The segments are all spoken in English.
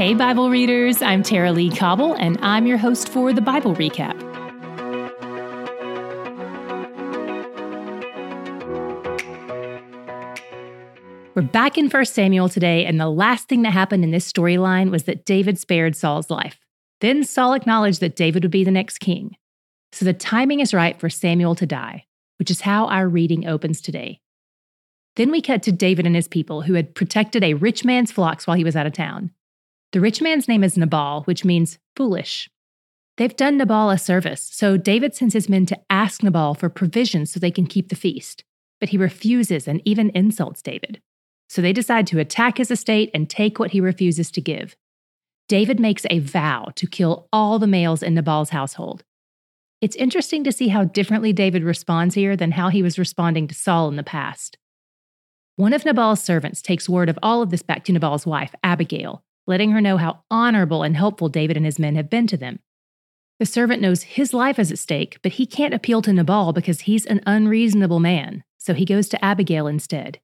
Hey, Bible readers, I'm Tara-Leigh Cobble, and I'm your host for the Bible Recap. We're back in 1 Samuel today, and the last thing that happened in this storyline was that David spared Saul's life. Then Saul acknowledged that David would be the next king. So the timing is right for Samuel to die, which is how our reading opens today. Then we cut to David and his people who had protected a rich man's flocks while he was out of town. The rich man's name is Nabal, which means foolish. They've done Nabal a service, so David sends his men to ask Nabal for provisions so they can keep the feast. But he refuses and even insults David. So they decide to attack his estate and take what he refuses to give. David makes a vow to kill all the males in Nabal's household. It's interesting to see how differently David responds here than how he was responding to Saul in the past. One of Nabal's servants takes word of all of this back to Nabal's wife, Abigail, letting her know how honorable and helpful David and his men have been to them. The servant knows his life is at stake, but he can't appeal to Nabal because he's an unreasonable man, so he goes to Abigail instead.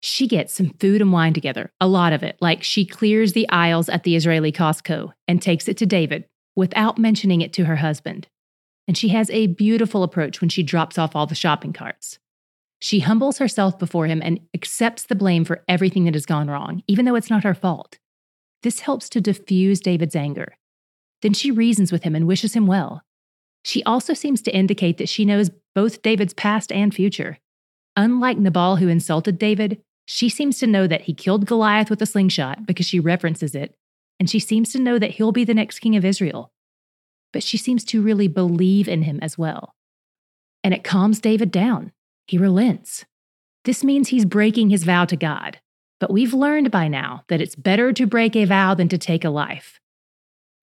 She gets some food and wine together, a lot of it, like she clears the aisles at the Israeli Costco and takes it to David without mentioning it to her husband. And she has a beautiful approach when she drops off all the shopping carts. She humbles herself before him and accepts the blame for everything that has gone wrong, even though it's not her fault. This helps to diffuse David's anger. Then she reasons with him and wishes him well. She also seems to indicate that she knows both David's past and future. Unlike Nabal, who insulted David, she seems to know that he killed Goliath with a slingshot because she references it, and she seems to know that he'll be the next king of Israel. But she seems to really believe in him as well. And it calms David down. He relents. This means he's breaking his vow to God. But we've learned by now that it's better to break a vow than to take a life.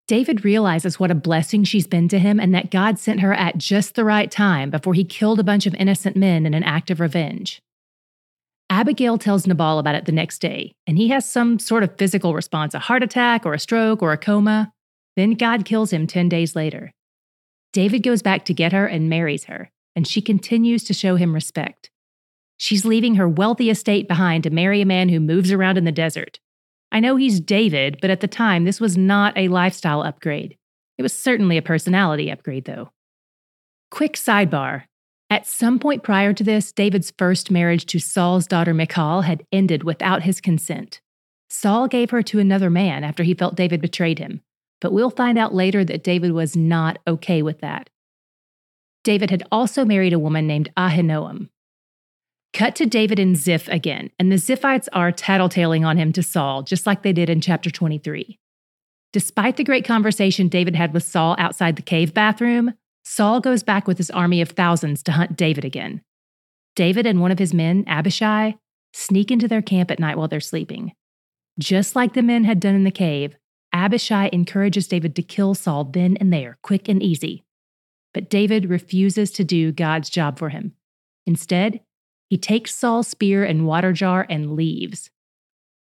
David realizes what a blessing she's been to him and that God sent her at just the right time before he killed a bunch of innocent men in an act of revenge. Abigail tells Nabal about it the next day, and he has some sort of physical response a heart attack or a stroke or a coma. Then God kills him 10 days later. David goes back to get her and marries her, and she continues to show him respect. She's leaving her wealthy estate behind to marry a man who moves around in the desert. I know he's David, but at the time, this was not a lifestyle upgrade. It was certainly a personality upgrade, though. Quick sidebar at some point prior to this, David's first marriage to Saul's daughter Michal had ended without his consent. Saul gave her to another man after he felt David betrayed him, but we'll find out later that David was not okay with that. David had also married a woman named Ahinoam, Cut to David and Ziph again, and the Ziphites are tattletaling on him to Saul, just like they did in chapter 23. Despite the great conversation David had with Saul outside the cave bathroom, Saul goes back with his army of thousands to hunt David again. David and one of his men, Abishai, sneak into their camp at night while they're sleeping. Just like the men had done in the cave, Abishai encourages David to kill Saul then and there, quick and easy. But David refuses to do God's job for him. Instead, he takes Saul's spear and water jar and leaves.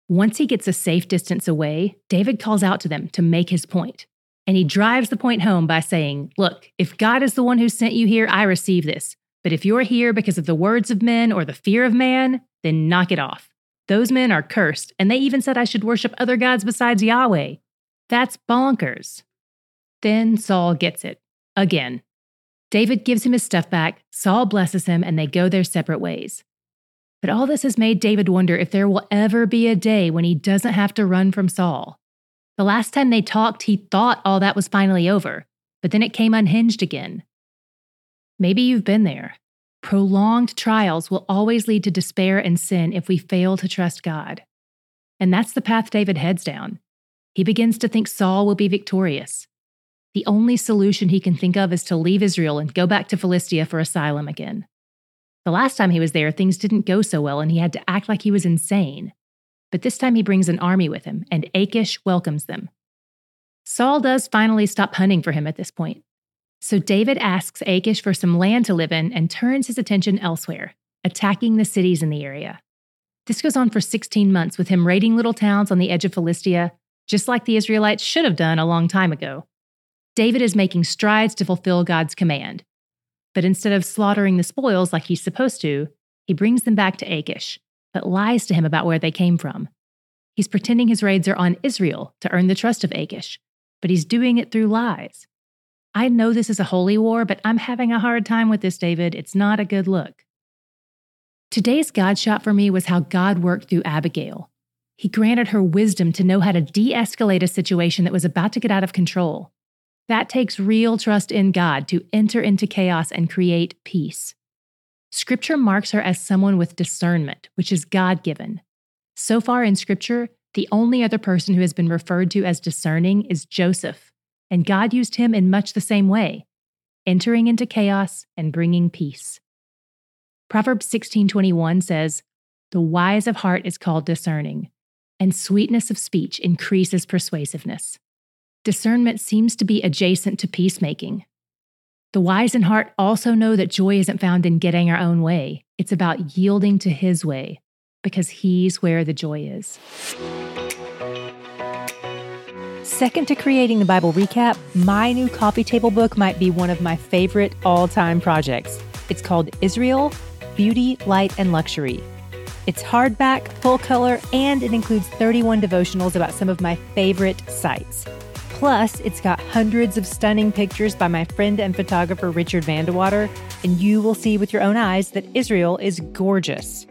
Once he gets a safe distance away, David calls out to them to make his point. And he drives the point home by saying, Look, if God is the one who sent you here, I receive this. But if you're here because of the words of men or the fear of man, then knock it off. Those men are cursed, and they even said I should worship other gods besides Yahweh. That's bonkers. Then Saul gets it. Again. David gives him his stuff back, Saul blesses him, and they go their separate ways. But all this has made David wonder if there will ever be a day when he doesn't have to run from Saul. The last time they talked, he thought all that was finally over, but then it came unhinged again. Maybe you've been there. Prolonged trials will always lead to despair and sin if we fail to trust God. And that's the path David heads down. He begins to think Saul will be victorious, the only solution he can think of is to leave Israel and go back to Philistia for asylum again. The last time he was there, things didn't go so well and he had to act like he was insane. But this time he brings an army with him, and Achish welcomes them. Saul does finally stop hunting for him at this point. So David asks Achish for some land to live in and turns his attention elsewhere, attacking the cities in the area. This goes on for 16 months with him raiding little towns on the edge of Philistia, just like the Israelites should have done a long time ago. David is making strides to fulfill God's command. But instead of slaughtering the spoils like he's supposed to, he brings them back to Achish, but lies to him about where they came from. He's pretending his raids are on Israel to earn the trust of Achish, but he's doing it through lies. I know this is a holy war, but I'm having a hard time with this, David. It's not a good look. Today's God shot for me was how God worked through Abigail. He granted her wisdom to know how to de escalate a situation that was about to get out of control. That takes real trust in God to enter into chaos and create peace. Scripture marks her as someone with discernment, which is God given. So far in Scripture, the only other person who has been referred to as discerning is Joseph, and God used him in much the same way, entering into chaos and bringing peace. Proverbs 16:21 says, "The wise of heart is called discerning, and sweetness of speech increases persuasiveness." Discernment seems to be adjacent to peacemaking. The wise in heart also know that joy isn't found in getting our own way. It's about yielding to his way, because he's where the joy is. Second to creating the Bible recap, my new coffee table book might be one of my favorite all time projects. It's called Israel Beauty, Light, and Luxury. It's hardback, full color, and it includes 31 devotionals about some of my favorite sites. Plus, it's got hundreds of stunning pictures by my friend and photographer Richard Vandewater, and you will see with your own eyes that Israel is gorgeous.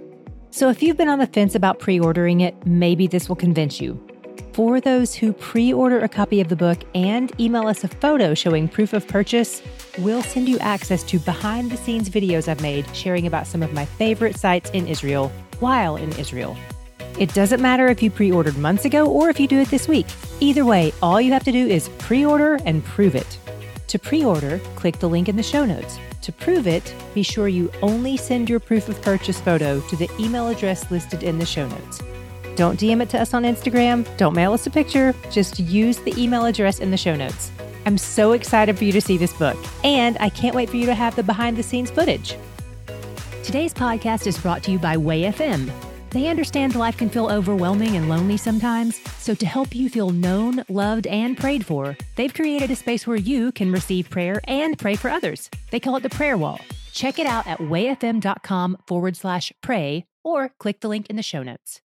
So if you've been on the fence about pre ordering it, maybe this will convince you. For those who pre order a copy of the book and email us a photo showing proof of purchase, we'll send you access to behind the scenes videos I've made sharing about some of my favorite sites in Israel while in Israel. It doesn't matter if you pre ordered months ago or if you do it this week. Either way, all you have to do is pre order and prove it. To pre order, click the link in the show notes. To prove it, be sure you only send your proof of purchase photo to the email address listed in the show notes. Don't DM it to us on Instagram. Don't mail us a picture. Just use the email address in the show notes. I'm so excited for you to see this book, and I can't wait for you to have the behind the scenes footage. Today's podcast is brought to you by WayFM. They understand life can feel overwhelming and lonely sometimes, so to help you feel known, loved, and prayed for, they've created a space where you can receive prayer and pray for others. They call it the Prayer Wall. Check it out at wayfm.com forward slash pray or click the link in the show notes.